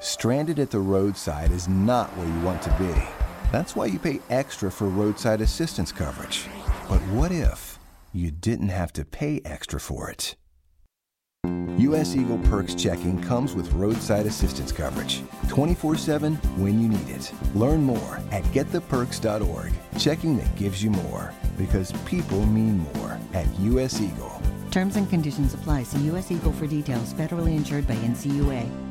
Stranded at the roadside is not where you want to be. That's why you pay extra for roadside assistance coverage. But what if you didn't have to pay extra for it? U.S. Eagle Perks checking comes with roadside assistance coverage 24 7 when you need it. Learn more at gettheperks.org. Checking that gives you more because people mean more at U.S. Eagle. Terms and conditions apply. See U.S. Eagle for details. Federally insured by NCUA.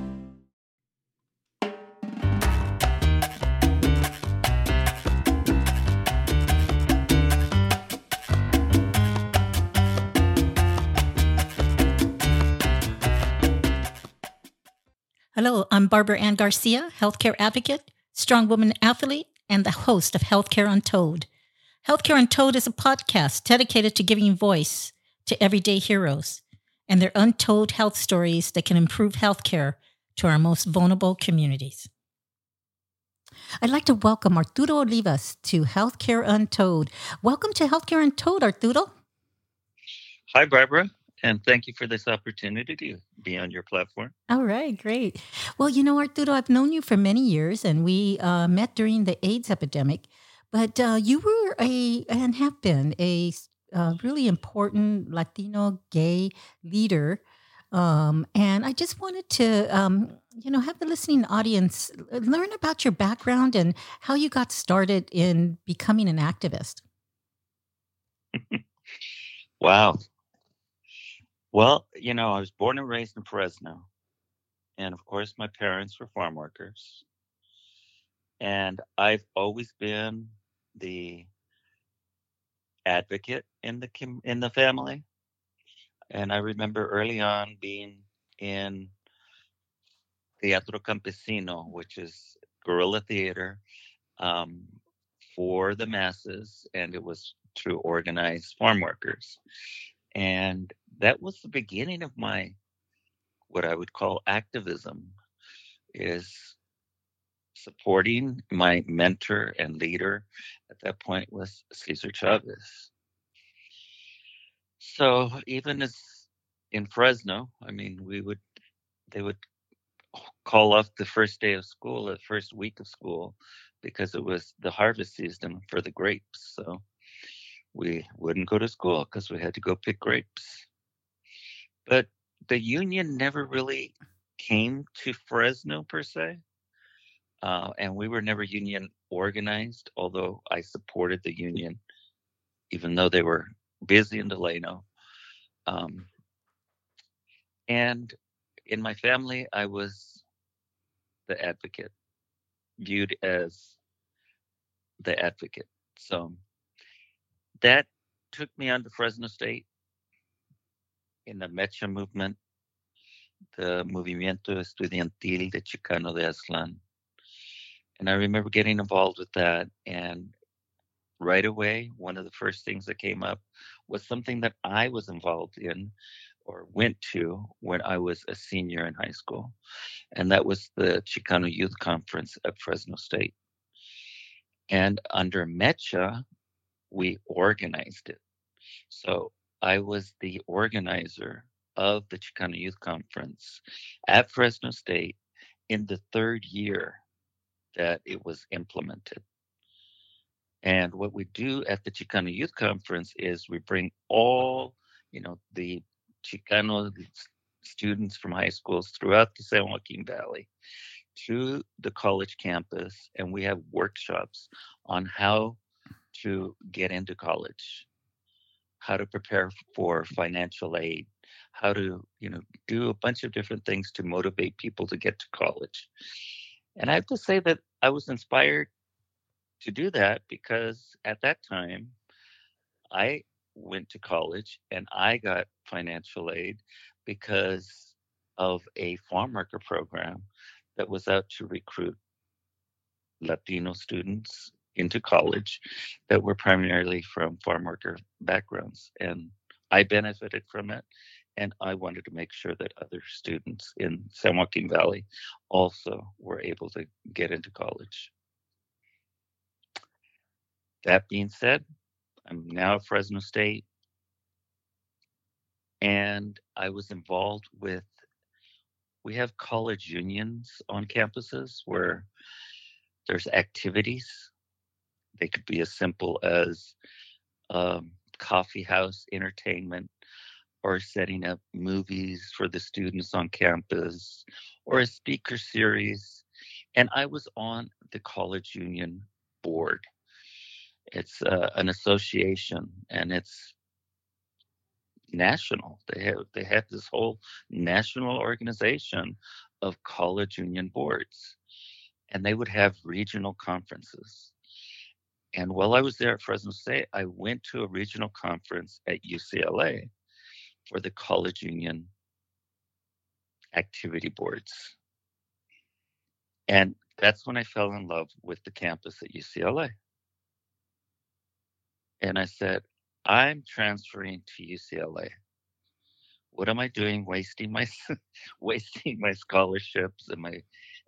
I'm Barbara Ann Garcia, healthcare advocate, strong woman athlete, and the host of Healthcare Untold. Healthcare Untold is a podcast dedicated to giving voice to everyday heroes and their untold health stories that can improve healthcare to our most vulnerable communities. I'd like to welcome Arturo Olivas to Healthcare Untold. Welcome to Healthcare Untold, Arturo. Hi, Barbara and thank you for this opportunity to be on your platform. All right, great. Well, you know, Arturo, I've known you for many years, and we uh, met during the AIDS epidemic. But uh, you were a and have been a uh, really important Latino gay leader. Um, and I just wanted to, um, you know, have the listening audience learn about your background and how you got started in becoming an activist. wow. Well, you know, I was born and raised in Fresno. And of course, my parents were farm workers. And I've always been the advocate in the in the family. And I remember early on being in Teatro Campesino, which is guerrilla theater um, for the masses, and it was to organize farm workers. And that was the beginning of my what I would call activism is supporting my mentor and leader at that point was Cesar Chavez. So even as in Fresno, I mean, we would they would call off the first day of school, the first week of school, because it was the harvest season for the grapes. So we wouldn't go to school because we had to go pick grapes. But the union never really came to Fresno per se. Uh, and we were never union organized, although I supported the union, even though they were busy in Delano. Um, and in my family, I was the advocate, viewed as the advocate. So that took me on to Fresno State in the Mecha movement, the Movimiento Estudiantil de Chicano de Aztlán. And I remember getting involved with that. And right away, one of the first things that came up was something that I was involved in or went to when I was a senior in high school. And that was the Chicano Youth Conference at Fresno State. And under Mecha, we organized it. So I was the organizer of the Chicano Youth Conference at Fresno State in the third year that it was implemented. And what we do at the Chicano Youth Conference is we bring all, you know, the Chicano students from high schools throughout the San Joaquin Valley to the college campus, and we have workshops on how to get into college, how to prepare for financial aid, how to, you know, do a bunch of different things to motivate people to get to college. And I have to say that I was inspired to do that because at that time I went to college and I got financial aid because of a farm worker program that was out to recruit Latino students into college that were primarily from farm worker backgrounds. And I benefited from it. And I wanted to make sure that other students in San Joaquin Valley also were able to get into college. That being said, I'm now at Fresno State. And I was involved with we have college unions on campuses where there's activities. They could be as simple as um, coffee house entertainment or setting up movies for the students on campus or a speaker series. And I was on the college union board. It's uh, an association and it's national. They have they have this whole national organization of college union boards, and they would have regional conferences. And while I was there at Fresno State, I went to a regional conference at UCLA for the college union activity boards. And that's when I fell in love with the campus at UCLA. And I said, I'm transferring to UCLA. What am I doing wasting my wasting my scholarships and my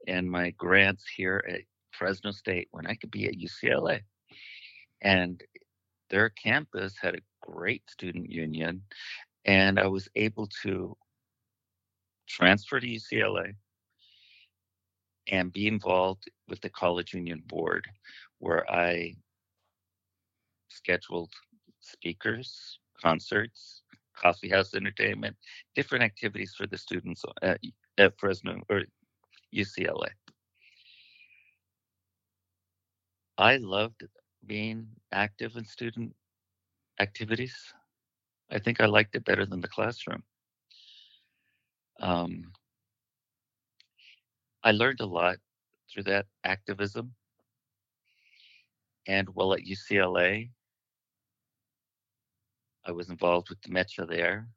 and my grants here at Fresno State when I could be at UCLA? And their campus had a great student union and I was able to transfer to UCLA and be involved with the college union board where I scheduled speakers, concerts, coffee house entertainment, different activities for the students at, at Fresno or UCLA. I loved being active in student activities. I think I liked it better than the classroom. Um, I learned a lot through that activism. And while at UCLA, I was involved with Mecha there.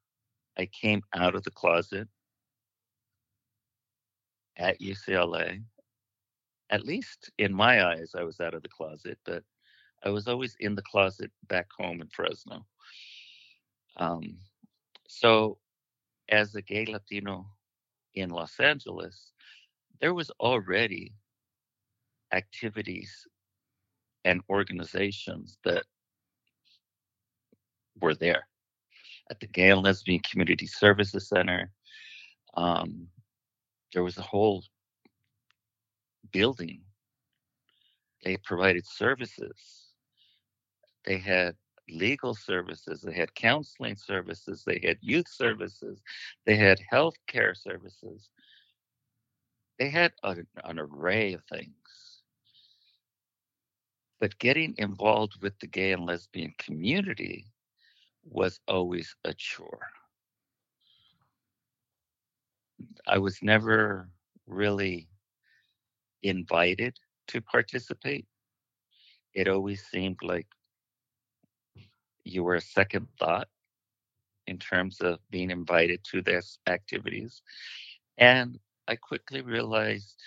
I came out of the closet at UCLA. At least in my eyes, I was out of the closet, but I was always in the closet back home in Fresno. Um, so, as a gay Latino in Los Angeles, there was already activities and organizations that were there at the Gay and Lesbian Community Services Center. Um, there was a whole building. They provided services. They had legal services, they had counseling services, they had youth services, they had health care services. They had a, an array of things. But getting involved with the gay and lesbian community was always a chore. I was never really invited to participate. It always seemed like you were a second thought in terms of being invited to these activities. And I quickly realized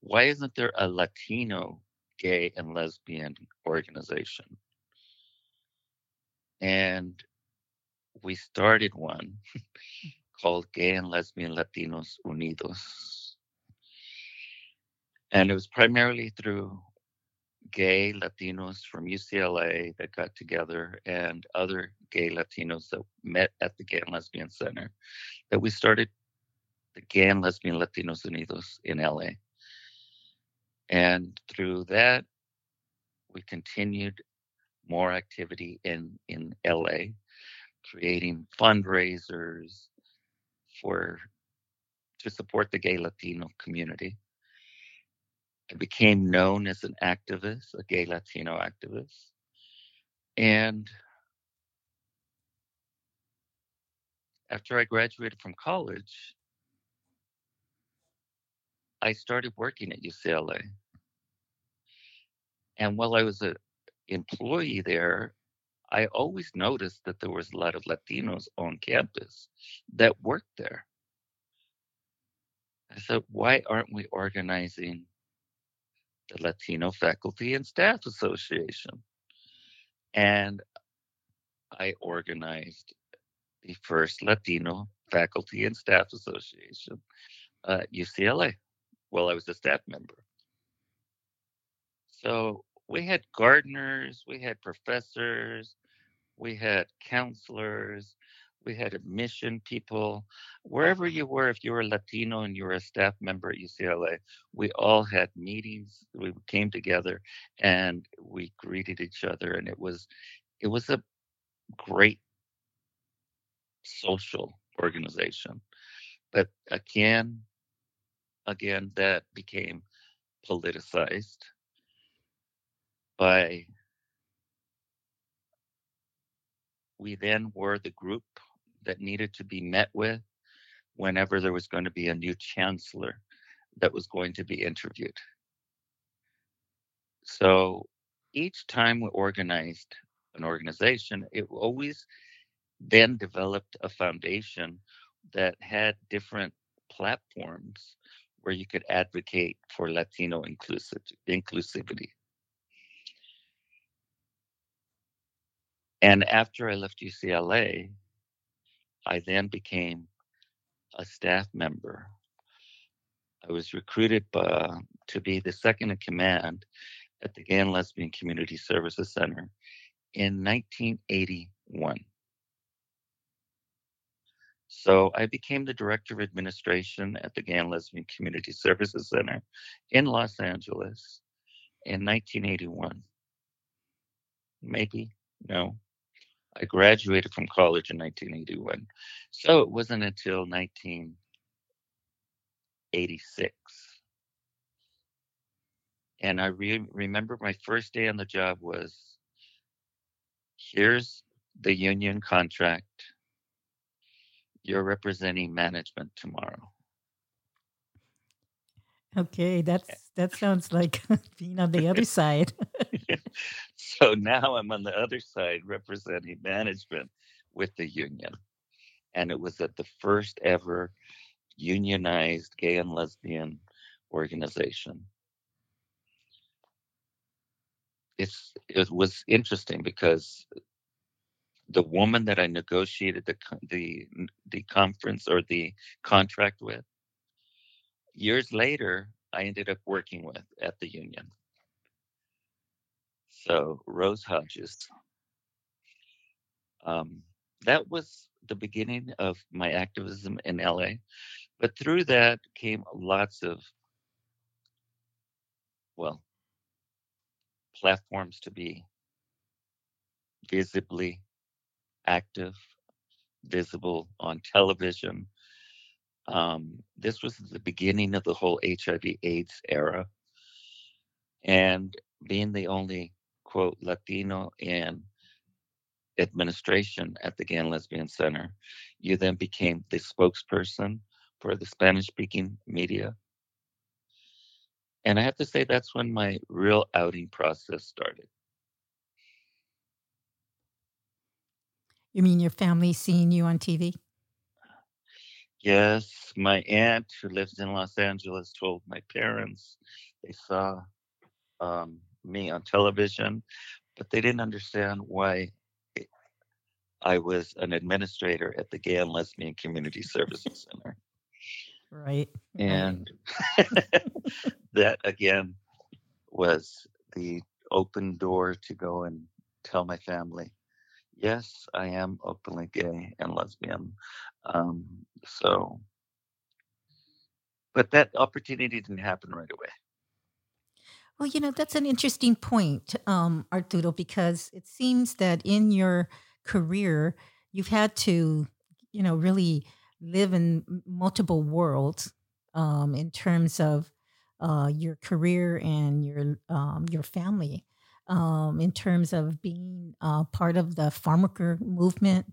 why isn't there a Latino gay and lesbian organization? And we started one called Gay and Lesbian Latinos Unidos. And it was primarily through gay Latinos from UCLA that got together and other gay Latinos that met at the Gay and Lesbian Center that we started the Gay and Lesbian Latinos Unidos in LA. And through that, we continued more activity in, in LA, creating fundraisers for to support the gay Latino community. I became known as an activist, a gay Latino activist. And after I graduated from college, I started working at UCLA. And while I was an employee there, I always noticed that there was a lot of Latinos on campus that worked there. I said, why aren't we organizing the Latino Faculty and Staff Association. And I organized the first Latino Faculty and Staff Association at UCLA while I was a staff member. So we had gardeners, we had professors, we had counselors, we had admission people, wherever you were, if you were Latino and you were a staff member at UCLA, we all had meetings. We came together and we greeted each other, and it was it was a great social organization. But again, again, that became politicized by we then were the group that needed to be met with whenever there was going to be a new chancellor that was going to be interviewed. So each time we organized an organization, it always then developed a foundation that had different platforms where you could advocate for Latino inclusive, inclusivity. And after I left UCLA, I then became a staff member. I was recruited by, to be the second in command at the Gay and Lesbian Community Services Center in 1981. So I became the director of administration at the Gay and Lesbian Community Services Center in Los Angeles in 1981. Maybe, no, I graduated from college in 1981. So it wasn't until 1986. And I re- remember my first day on the job was here's the union contract. You're representing management tomorrow. Okay, eh. that's that sounds like being on the other side. so now I'm on the other side representing management with the union. And it was at the first ever unionized gay and lesbian organization. It's it was interesting because the woman that I negotiated the the the conference or the contract with years later, I ended up working with at the union. So Rose Hodges. Um, that was the beginning of my activism in LA. But through that came lots of, well, platforms to be visibly active, visible on television, um, this was the beginning of the whole HIV AIDS era. And being the only, quote, Latino in administration at the Gay and Lesbian Center, you then became the spokesperson for the Spanish speaking media. And I have to say, that's when my real outing process started. You mean your family seeing you on TV? Yes, my aunt who lives in Los Angeles told my parents they saw um, me on television, but they didn't understand why I was an administrator at the Gay and Lesbian Community Services Center. Right. And that again was the open door to go and tell my family yes, I am openly gay and lesbian. Um, so, but that opportunity didn't happen right away. Well, you know, that's an interesting point, um, Arturo, because it seems that in your career, you've had to, you know, really live in multiple worlds um, in terms of uh, your career and your um, your family um, in terms of being uh, part of the farmworker movement,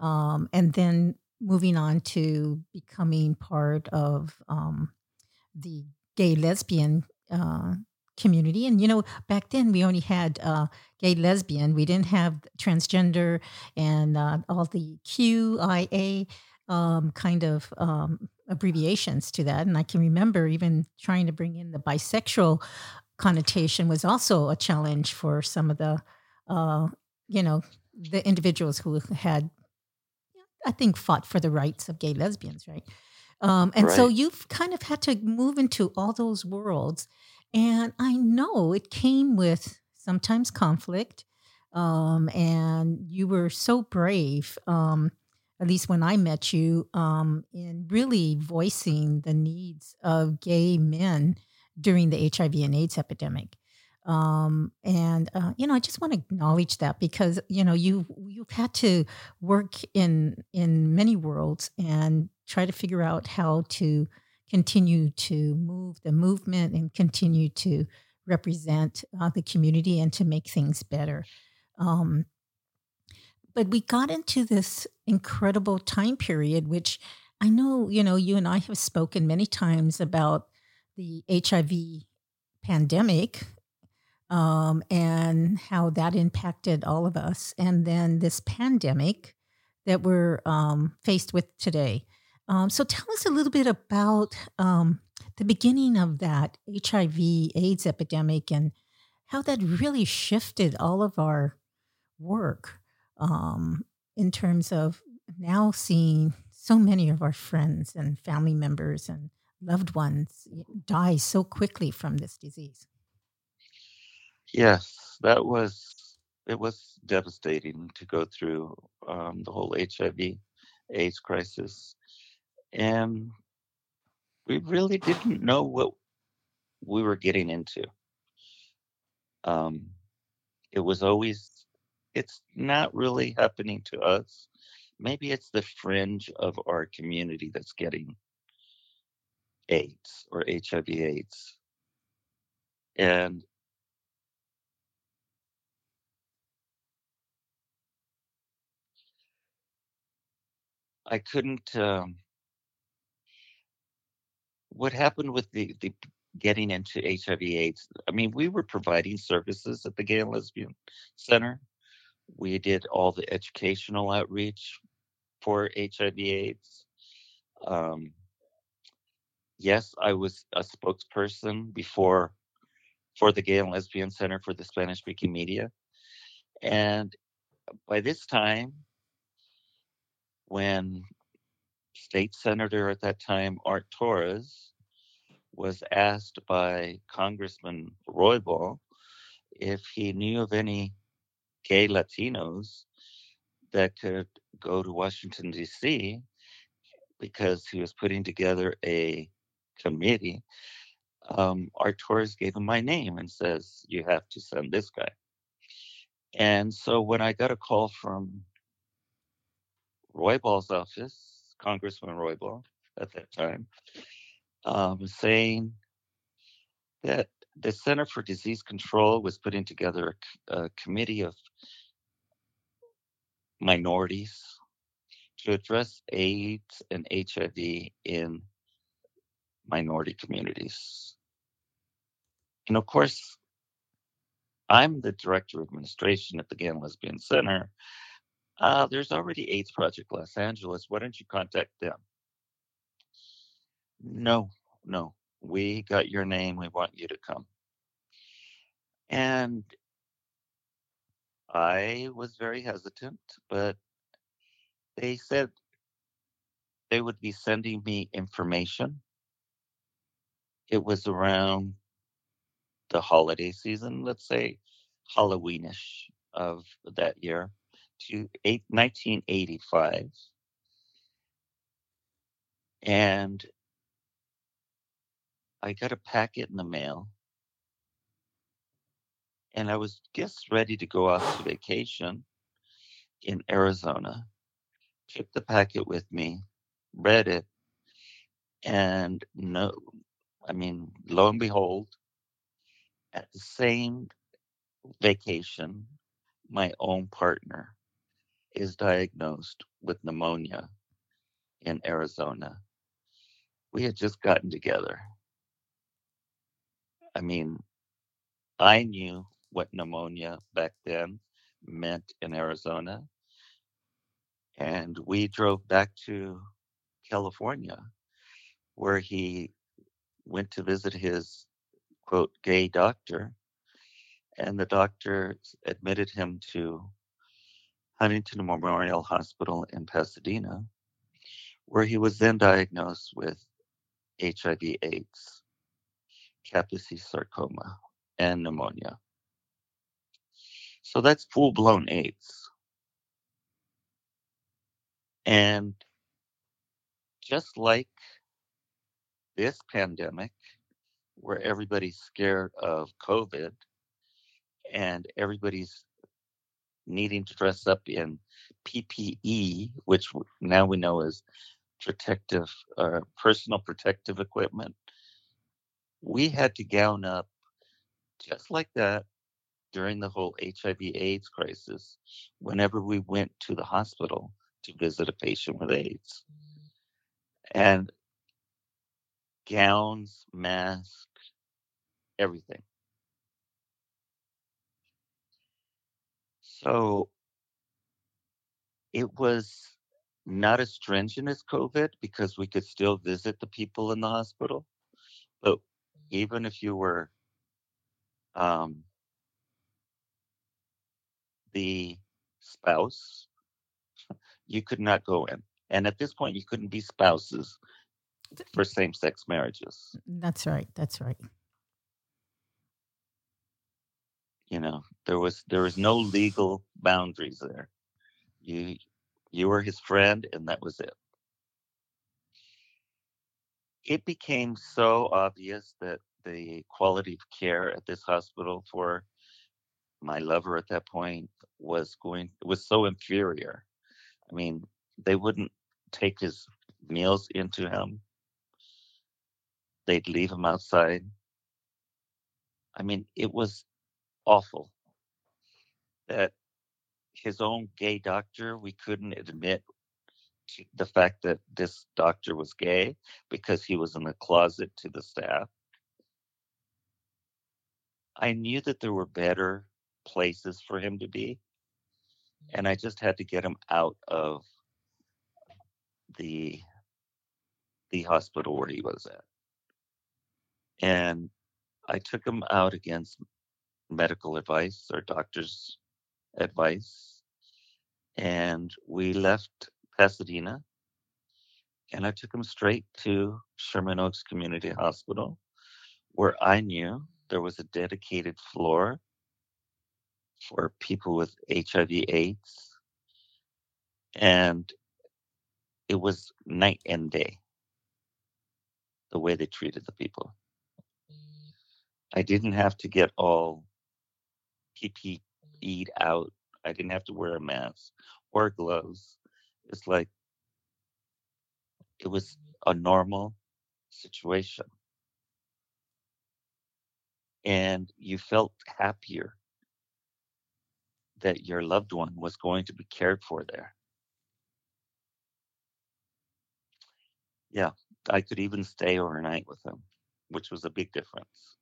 um, and then moving on to becoming part of um, the gay lesbian uh, community. And you know, back then we only had uh, gay lesbian. We didn't have transgender and uh, all the QIA um, kind of um, abbreviations to that. And I can remember even trying to bring in the bisexual connotation was also a challenge for some of the, uh, you know, the individuals who had, I think, fought for the rights of gay lesbians, right? Um, and right. so you've kind of had to move into all those worlds. And I know it came with sometimes conflict. Um, and you were so brave. Um, at least when I met you, um, in really voicing the needs of gay men during the HIV and AIDS epidemic. Um, and uh, you know, I just want to acknowledge that because you know you you've had to work in in many worlds and try to figure out how to continue to move the movement and continue to represent uh, the community and to make things better. Um, but we got into this incredible time period, which I know, you know, you and I have spoken many times about the HIV pandemic um, and how that impacted all of us. And then this pandemic that we're um, faced with today. Um, so tell us a little bit about um, the beginning of that HIV AIDS epidemic and how that really shifted all of our work um, in terms of now seeing so many of our friends and family members and loved ones die so quickly from this disease. Yes, that was it was devastating to go through um, the whole HIV AIDS crisis, and we really didn't know what we were getting into. Um, it was always it's not really happening to us. Maybe it's the fringe of our community that's getting AIDS or HIV AIDS. And I couldn't. Um, what happened with the, the getting into HIV/AIDS? I mean, we were providing services at the Gay and Lesbian Center. We did all the educational outreach for HIV/AIDS. Um, yes, I was a spokesperson before for the Gay and Lesbian Center for the Spanish speaking media. And by this time, when state senator at that time, Art Torres, was asked by Congressman Roybal if he knew of any gay Latinos that could go to Washington, D.C., because he was putting together a committee. Um, Art Torres gave him my name and says, You have to send this guy. And so when I got a call from Roybal's office, Congressman Roybal at that time, um, saying that the Center for Disease Control was putting together a, a committee of minorities to address AIDS and HIV in minority communities. And of course, I'm the director of administration at the Gay and Lesbian Center, uh, there's already AIDS Project Los Angeles. Why don't you contact them? No, no. We got your name. We want you to come. And I was very hesitant, but they said they would be sending me information. It was around the holiday season, let's say Halloweenish of that year to eight, 1985. And I got a packet in the mail. And I was just ready to go off to vacation in Arizona. Took the packet with me, read it, and no, I mean, lo and behold, at the same vacation, my own partner is diagnosed with pneumonia in Arizona. We had just gotten together. I mean, I knew what pneumonia back then meant in Arizona. And we drove back to California, where he went to visit his quote gay doctor. And the doctor admitted him to Huntington Memorial Hospital in Pasadena, where he was then diagnosed with HIV AIDS, Kaposi sarcoma, and pneumonia. So that's full blown AIDS. And just like this pandemic, where everybody's scared of COVID and everybody's needing to dress up in PPE, which now we know is protective, uh, personal protective equipment. We had to gown up just like that during the whole HIV/AIDS crisis. Whenever we went to the hospital to visit a patient with AIDS, and gowns, masks, everything. So it was not as stringent as COVID because we could still visit the people in the hospital. But even if you were um, the spouse, you could not go in. And at this point, you couldn't be spouses for same sex marriages. That's right. That's right. You know, there was there was no legal boundaries there. You you were his friend and that was it. It became so obvious that the quality of care at this hospital for my lover at that point was going was so inferior. I mean, they wouldn't take his meals into him. They'd leave him outside. I mean, it was awful that his own gay doctor, we couldn't admit the fact that this doctor was gay because he was in the closet to the staff. I knew that there were better places for him to be, and I just had to get him out of the the hospital where he was at. And I took him out against medical advice or doctor's advice. And we left Pasadena and I took him straight to Sherman Oaks Community Hospital, where I knew there was a dedicated floor for people with HIV AIDS. And it was night and day the way they treated the people. I didn't have to get all PPE'd mm. out. I didn't have to wear a mask or gloves. It's like it was mm-hmm. a normal situation. And you felt happier that your loved one was going to be cared for there. Yeah, I could even stay overnight with them, which was a big difference.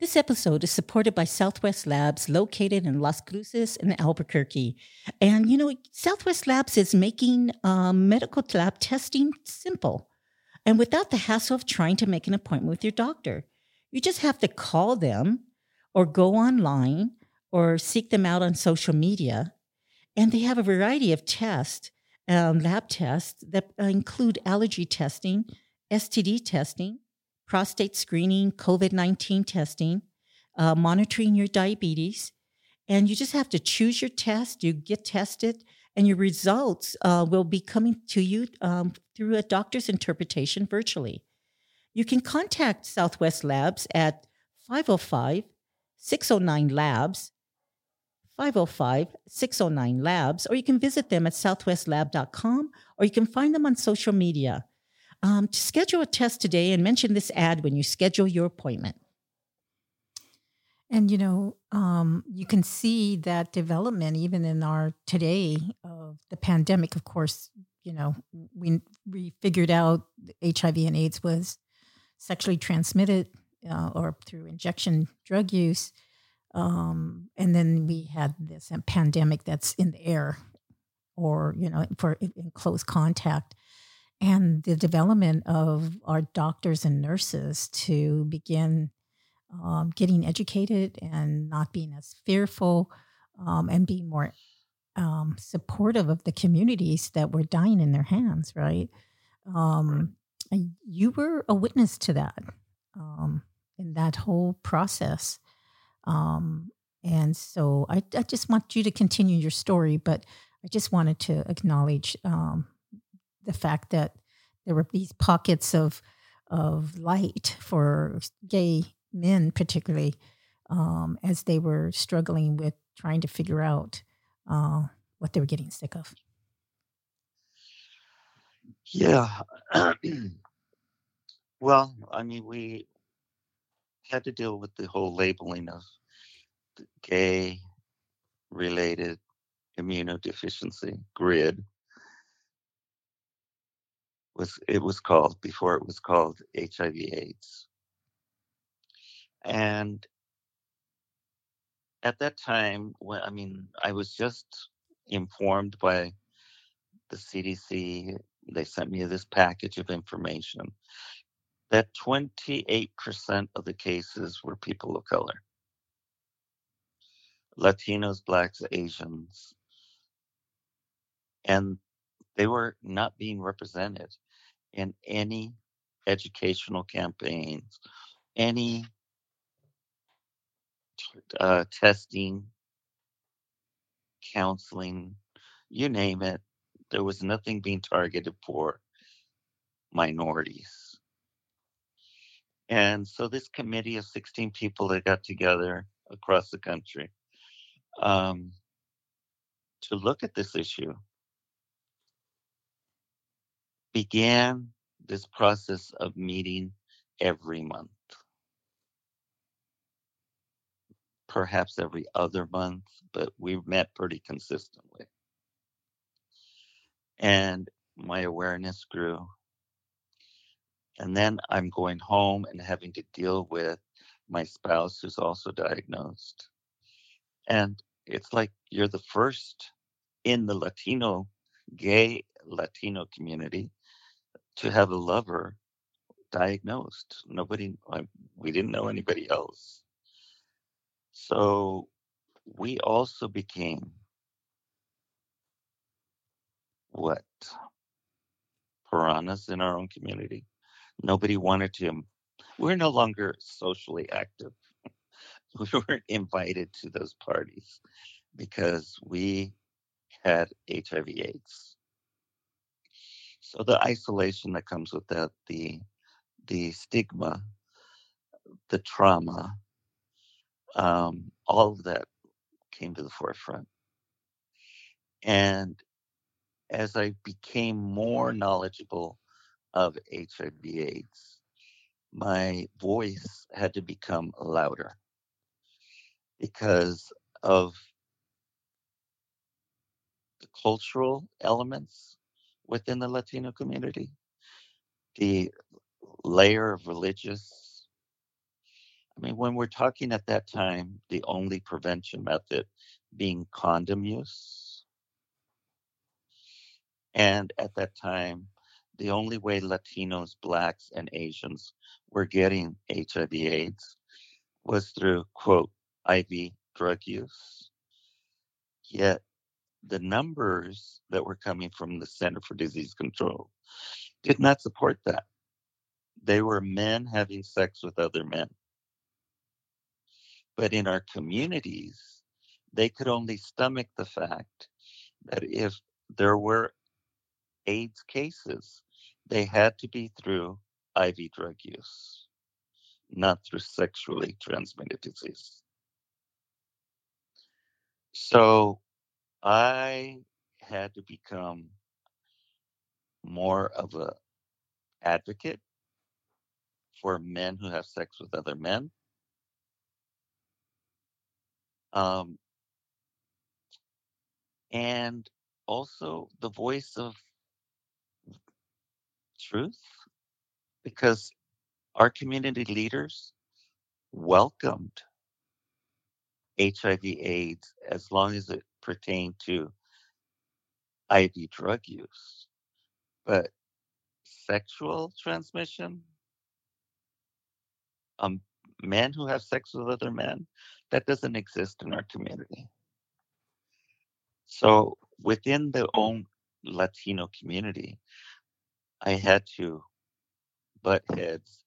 This episode is supported by Southwest Labs, located in Las Cruces and Albuquerque. And, you know, Southwest Labs is making um, medical lab testing simple and without the hassle of trying to make an appointment with your doctor. You just have to call them or go online or seek them out on social media. And they have a variety of tests, um, lab tests that include allergy testing, STD testing, prostate screening, COVID 19 testing, uh, monitoring your diabetes. And you just have to choose your test, you get tested, and your results uh, will be coming to you um, through a doctor's interpretation virtually. You can contact Southwest Labs at 505 609 Labs, 505 609 Labs, or you can visit them at southwestlab.com or you can find them on social media um, to schedule a test today and mention this ad when you schedule your appointment. And you know, um, you can see that development even in our today of the pandemic. Of course, you know we we figured out HIV and AIDS was sexually transmitted uh, or through injection drug use, um, and then we had this pandemic that's in the air, or you know, for in close contact and the development of our doctors and nurses to begin um, getting educated and not being as fearful um, and being more um, supportive of the communities that were dying in their hands, right? Um, you were a witness to that um, in that whole process. Um, and so I, I just want you to continue your story, but I just wanted to acknowledge um, the fact that there were these pockets of of light for gay men, particularly um, as they were struggling with trying to figure out uh, what they were getting sick of. Yeah. well, I mean, we had to deal with the whole labeling of gay related immunodeficiency GRID was it was called before it was called HIV AIDS. And at that time, when I mean, I was just informed by the CDC. They sent me this package of information that 28% of the cases were people of color Latinos, Blacks, Asians. And they were not being represented in any educational campaigns, any uh, testing, counseling, you name it. There was nothing being targeted for minorities. And so this committee of 16 people that got together across the country um, to look at this issue began this process of meeting every month, perhaps every other month, but we met pretty consistently. And my awareness grew. And then I'm going home and having to deal with my spouse who's also diagnosed. And it's like you're the first in the Latino, gay Latino community to have a lover diagnosed. Nobody, we didn't know mm. anybody else. So we also became what? Piranhas in our own community. Nobody wanted to. We're no longer socially active. We weren't invited to those parties because we had HIV/AIDS. So the isolation that comes with that, the the stigma, the trauma, um, all of that came to the forefront. And as I became more knowledgeable of HIV/AIDS, my voice had to become louder because of the cultural elements within the Latino community, the layer of religious. I mean, when we're talking at that time, the only prevention method being condom use. And at that time, the only way Latinos, Blacks, and Asians were getting HIV AIDS was through, quote, IV drug use. Yet the numbers that were coming from the Center for Disease Control did not support that. They were men having sex with other men. But in our communities, they could only stomach the fact that if there were AIDS cases, they had to be through IV drug use, not through sexually transmitted disease. So I had to become more of a advocate for men who have sex with other men. Um, and also the voice of truth, because our community leaders welcomed HIV AIDS as long as it pertained to IV drug use. But sexual transmission, um, men who have sex with other men, that doesn't exist in our community. So within the own Latino community, I had to butt heads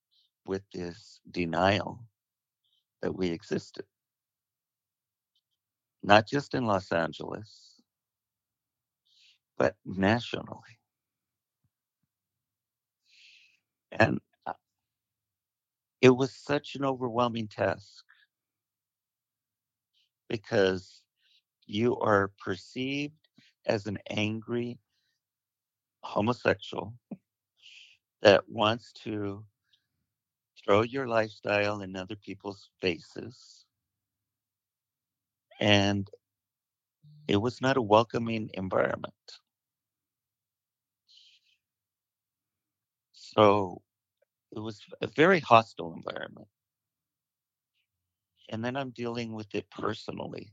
with this denial that we existed not just in Los Angeles, but nationally. And uh, it was such an overwhelming task because you are perceived as an angry homosexual that wants to throw your lifestyle in other people's faces. And it was not a welcoming environment. So it was a very hostile environment. And then I'm dealing with it personally.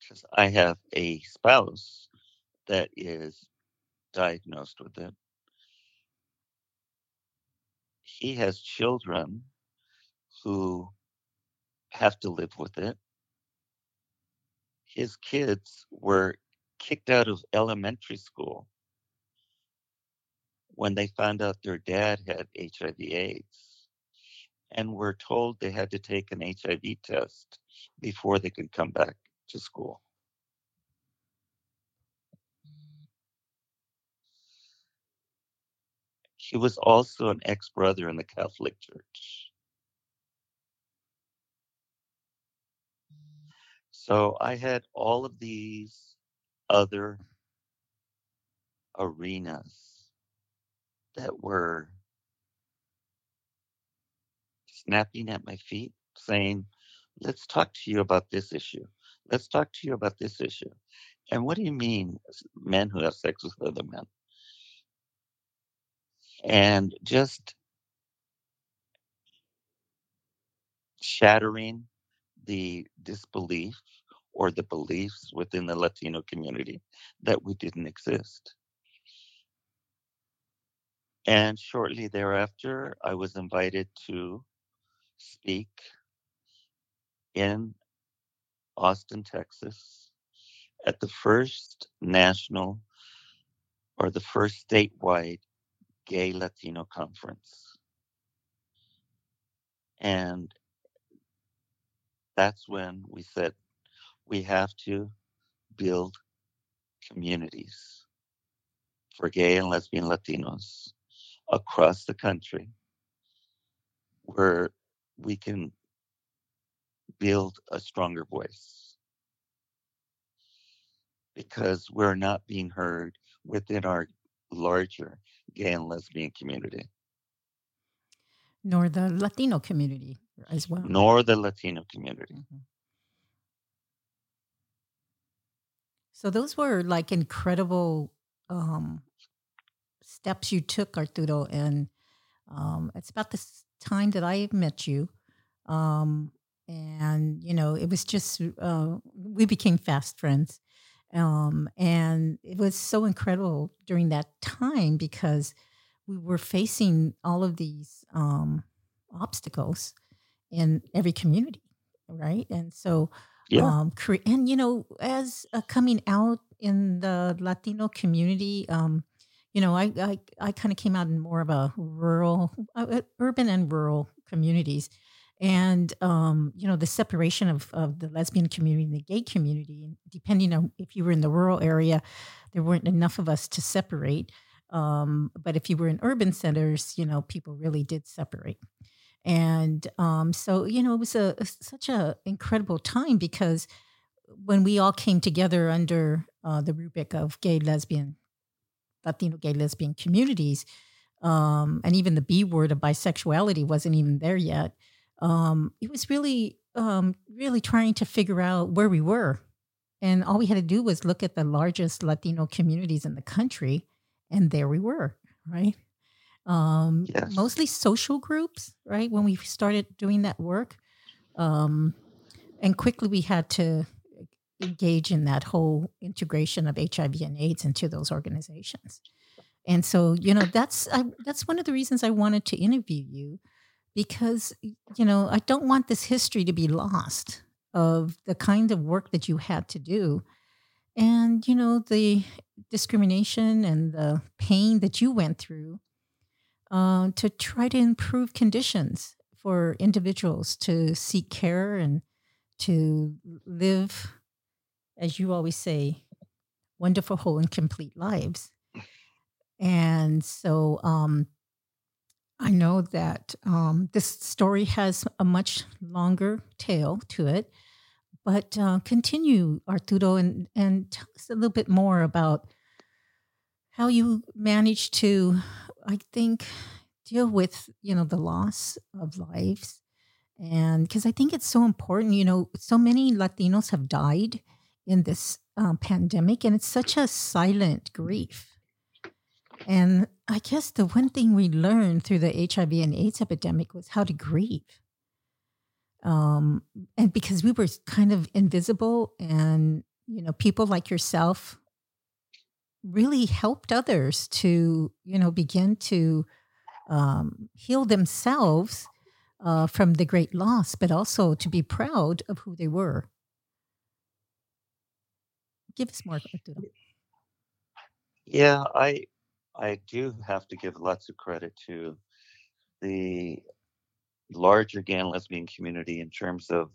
Because I have a spouse that is diagnosed with it. He has children who have to live with it. His kids were kicked out of elementary school when they found out their dad had HIV AIDS and were told they had to take an HIV test before they could come back to school. He was also an ex brother in the Catholic Church. So I had all of these other arenas that were snapping at my feet, saying, Let's talk to you about this issue. Let's talk to you about this issue. And what do you mean, men who have sex with other men? And just shattering the disbelief or the beliefs within the Latino community that we didn't exist. And shortly thereafter, I was invited to speak in Austin, Texas, at the first national or the first statewide gay Latino conference. And that's when we said we have to build communities for gay and lesbian Latinos across the country where we can build a stronger voice because we're not being heard within our larger gay and lesbian community. Nor the Latino community as well. Nor the Latino community. Mm-hmm. So those were like incredible um, steps you took, Arturo, and um, it's about the time that I met you. Um, and you know, it was just uh, we became fast friends, um, and it was so incredible during that time because we were facing all of these um, obstacles in every community, right? And so yeah. Um, and you know, as uh, coming out in the Latino community, um, you know, I I, I kind of came out in more of a rural, uh, urban and rural communities, and um, you know, the separation of of the lesbian community and the gay community, depending on if you were in the rural area, there weren't enough of us to separate. Um, but if you were in urban centers, you know, people really did separate and um, so you know it was a, such a incredible time because when we all came together under uh, the rubric of gay lesbian latino gay lesbian communities um, and even the b word of bisexuality wasn't even there yet um, it was really um, really trying to figure out where we were. And all we had to do was look at the largest latino communities in the country and there we were right um, yes. mostly social groups, right? When we started doing that work. Um, and quickly we had to engage in that whole integration of HIV and AIDS into those organizations. And so, you know, that's I, that's one of the reasons I wanted to interview you because you know, I don't want this history to be lost of the kind of work that you had to do and you know the discrimination and the pain that you went through uh, to try to improve conditions for individuals to seek care and to live as you always say, wonderful, whole, and complete lives. And so um, I know that um, this story has a much longer tail to it, but uh, continue, Arturo, and, and tell us a little bit more about how you managed to, I think, deal with you know the loss of lives, and because I think it's so important. You know, so many Latinos have died in this um, pandemic, and it's such a silent grief and I guess the one thing we learned through the HIV and AIDS epidemic was how to grieve. Um, and because we were kind of invisible, and you know, people like yourself really helped others to, you know, begin to um, heal themselves uh, from the great loss, but also to be proud of who they were. Give us more. Yeah, I I do have to give lots of credit to the larger gay and lesbian community in terms of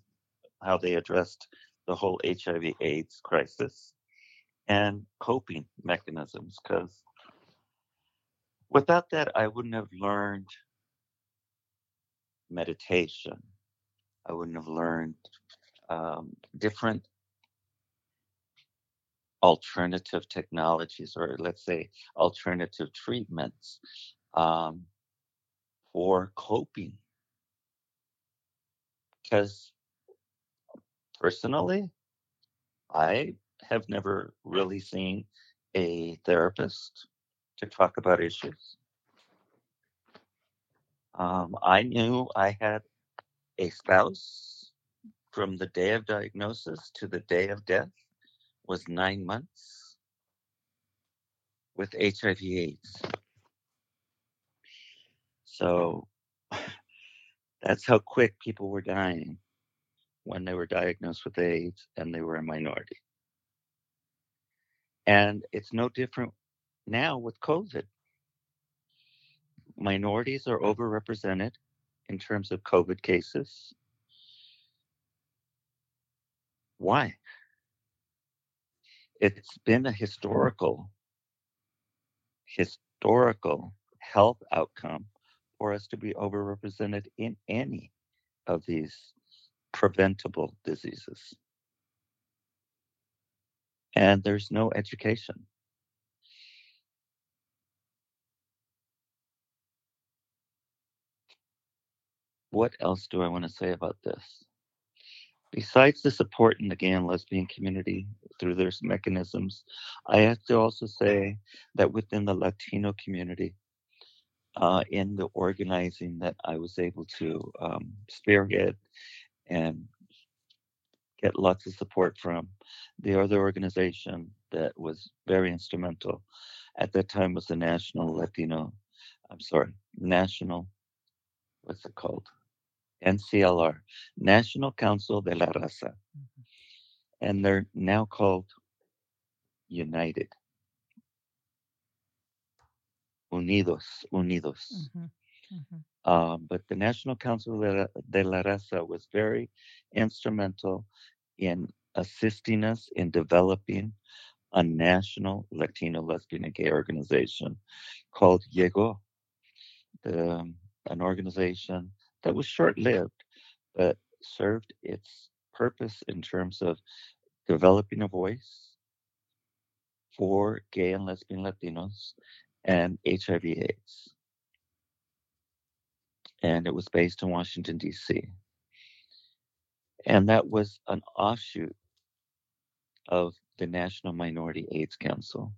how they addressed the whole HIV AIDS crisis and coping mechanisms. Because without that, I wouldn't have learned meditation. I wouldn't have learned um, different alternative technologies or let's say alternative treatments um, for coping because personally i have never really seen a therapist to talk about issues um, i knew i had a spouse from the day of diagnosis to the day of death was nine months with HIV AIDS. So that's how quick people were dying when they were diagnosed with AIDS and they were a minority. And it's no different now with COVID. Minorities are mm. overrepresented in terms of COVID cases. Why? it's been a historical historical health outcome for us to be overrepresented in any of these preventable diseases. And there's no education. What else do I want to say about this? Besides the support in the gay and lesbian community through their mechanisms, I have to also say that within the Latino community, uh, in the organizing that I was able to um, spearhead and get lots of support from, the other organization that was very instrumental at that time was the National Latino, I'm sorry, National, what's it called? NCLR, National Council de la Raza. Mm-hmm. And they're now called United. Unidos, Unidos. Mm-hmm. Mm-hmm. Um, but the National Council de la, Raza was very instrumental in assisting us in developing a national Latino, lesbian, and gay organization called Llegó, the, an organization that was short lived, but served its purpose in terms of developing a voice for gay and lesbian Latinos and HIV AIDS. And it was based in Washington, D.C. And that was an offshoot of the National Minority AIDS Council.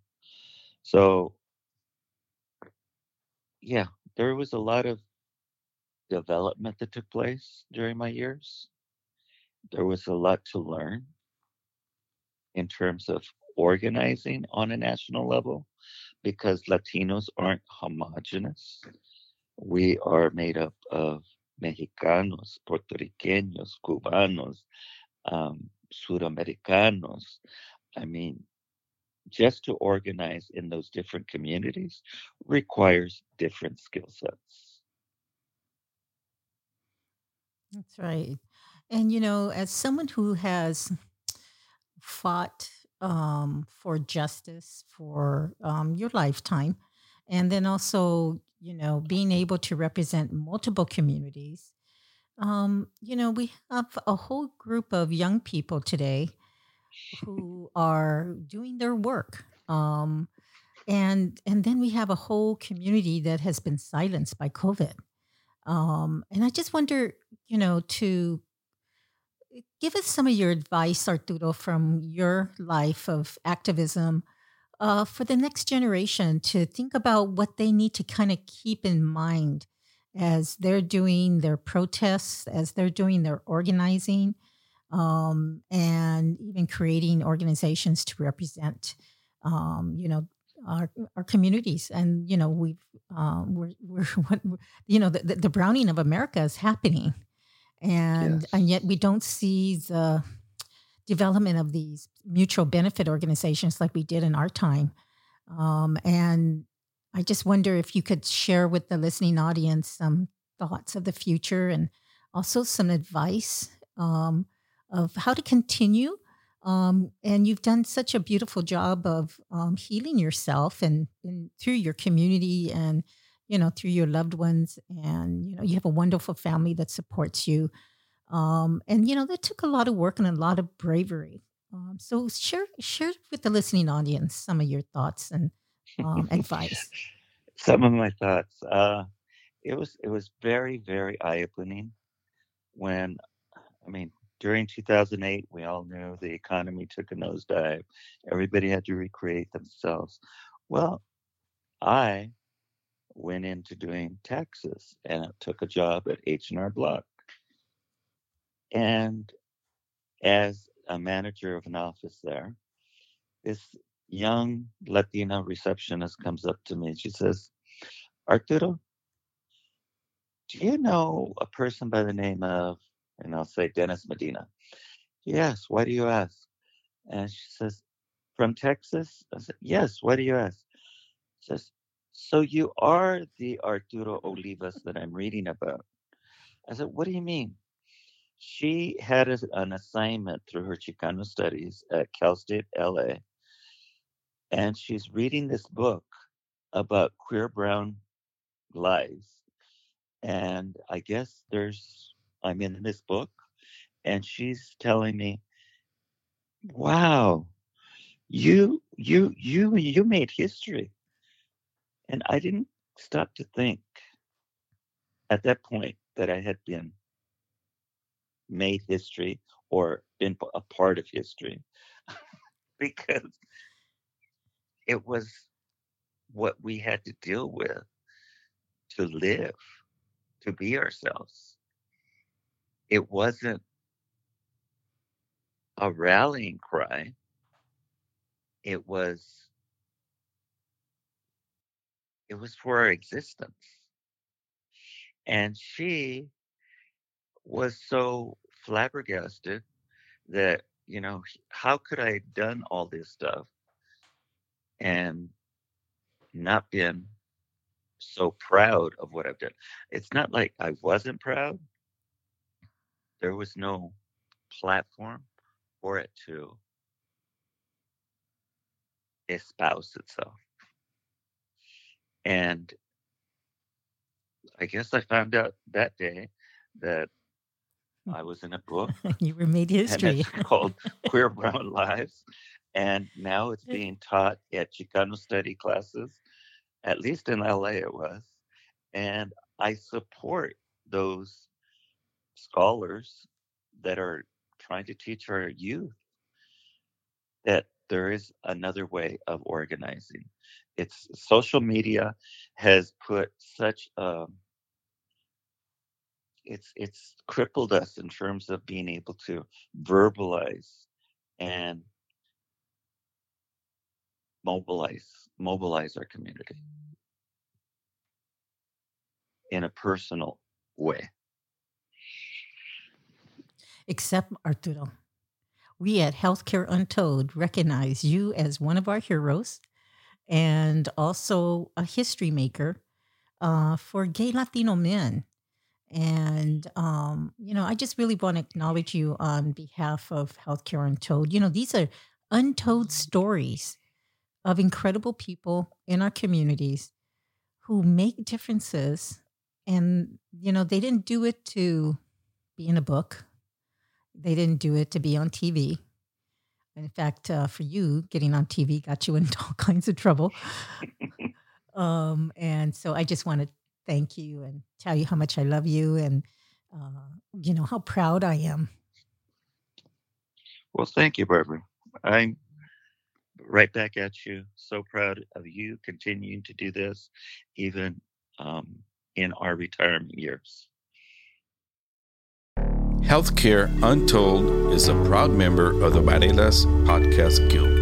So, yeah, there was a lot of development that took place during my years. There was a lot to learn in terms of organizing on a national level because Latinos aren't homogenous. We are made up of Mexicanos, Puerto Ricanos, Cubanos, um, Sudamericanos. I mean, just to organize in those different communities requires different skill sets. That's right. And, you know, as someone who has fought um, for justice for um, your lifetime, and then also, you know, being able to represent multiple communities. Um, you know, we have a whole group of young people today who are doing their work. Um, and and then we have a whole community that has been silenced by COVID. Um, and I just wonder, you know, to give us some of your advice, Arturo, from your life of activism uh, for the next generation to think about what they need to kind of keep in mind as they're doing their protests, as they're doing their organizing, um, and even creating organizations to represent, um, you know, our, our communities. And you know, we've um, we're, we're what you know the, the browning of America is happening, and Yes. and yet we don't see the development of these mutual benefit organizations like we did in our time. Um, and I just wonder if you could share with the listening audience some thoughts of the future and also some advice um, of how to continue. Um, and you've done such a beautiful job of um, healing yourself and, and through your community and you know through your loved ones and you know you have a wonderful family that supports you um, and you know that took a lot of work and a lot of bravery um, so share share with the listening audience some of your thoughts and um, advice Some of my thoughts. Uh, it was it was very very eye opening when I mean during 2008 we all knew the economy took a nosedive. Everybody had to recreate themselves. Well, I went into doing taxes and I took a job at H&R Block. And as a manager of an office there, this young Latina receptionist comes up to me and she says, Arturo, do you know a person by the name of, and I'll say Dennis Medina? Yes, why do you ask? And she says, from Texas? I said, yes, why do you ask? She says, so you are the Arturo Olivas that I'm reading about. I said, what do you mean? She had a- an assignment through her Chicano studies at Cal State LA, and she's reading this book about queer brown lives. And I guess there's, I'm in this book, and she's telling me, wow, you, you, you, you made history. And I didn't stop to think at that point that I had been made history or been a part of history because it was what we had to deal with to live, to be ourselves. It wasn't a rallying cry, it was it was for our existence. And she was so flabbergasted that, you know, how could I have done all this stuff and not been so proud of what I've done? It's not like I wasn't proud. There was no platform for it to espouse itself. And I guess I found out that day that I was in a book you were made history it's called Queer Brown Lives. And now it's being taught at Chicano study classes, at least in LA it was. And I support those scholars that are trying to teach our youth that there is another way of organizing. It's social media has put such a it's it's crippled us in terms of being able to verbalize and mobilize mobilize our community in a personal way. except Arturo. We at Healthcare Untold recognize you as one of our heroes and also a history maker uh, for gay Latino men. And, um, you know, I just really want to acknowledge you on behalf of Healthcare Untold. You know, these are untold stories of incredible people in our communities who make differences. And, you know, they didn't do it to be in a book, they didn't do it to be on TV. In fact, uh, for you, getting on TV got you into all kinds of trouble. um, and so I just want to thank you and tell you how much I love you and, uh, you know, how proud I am. Well, thank you, Barbara. I'm right back at you. So proud of you continuing to do this, even um, in our retirement years. Healthcare Untold is a proud member of the Barelas Podcast Guild.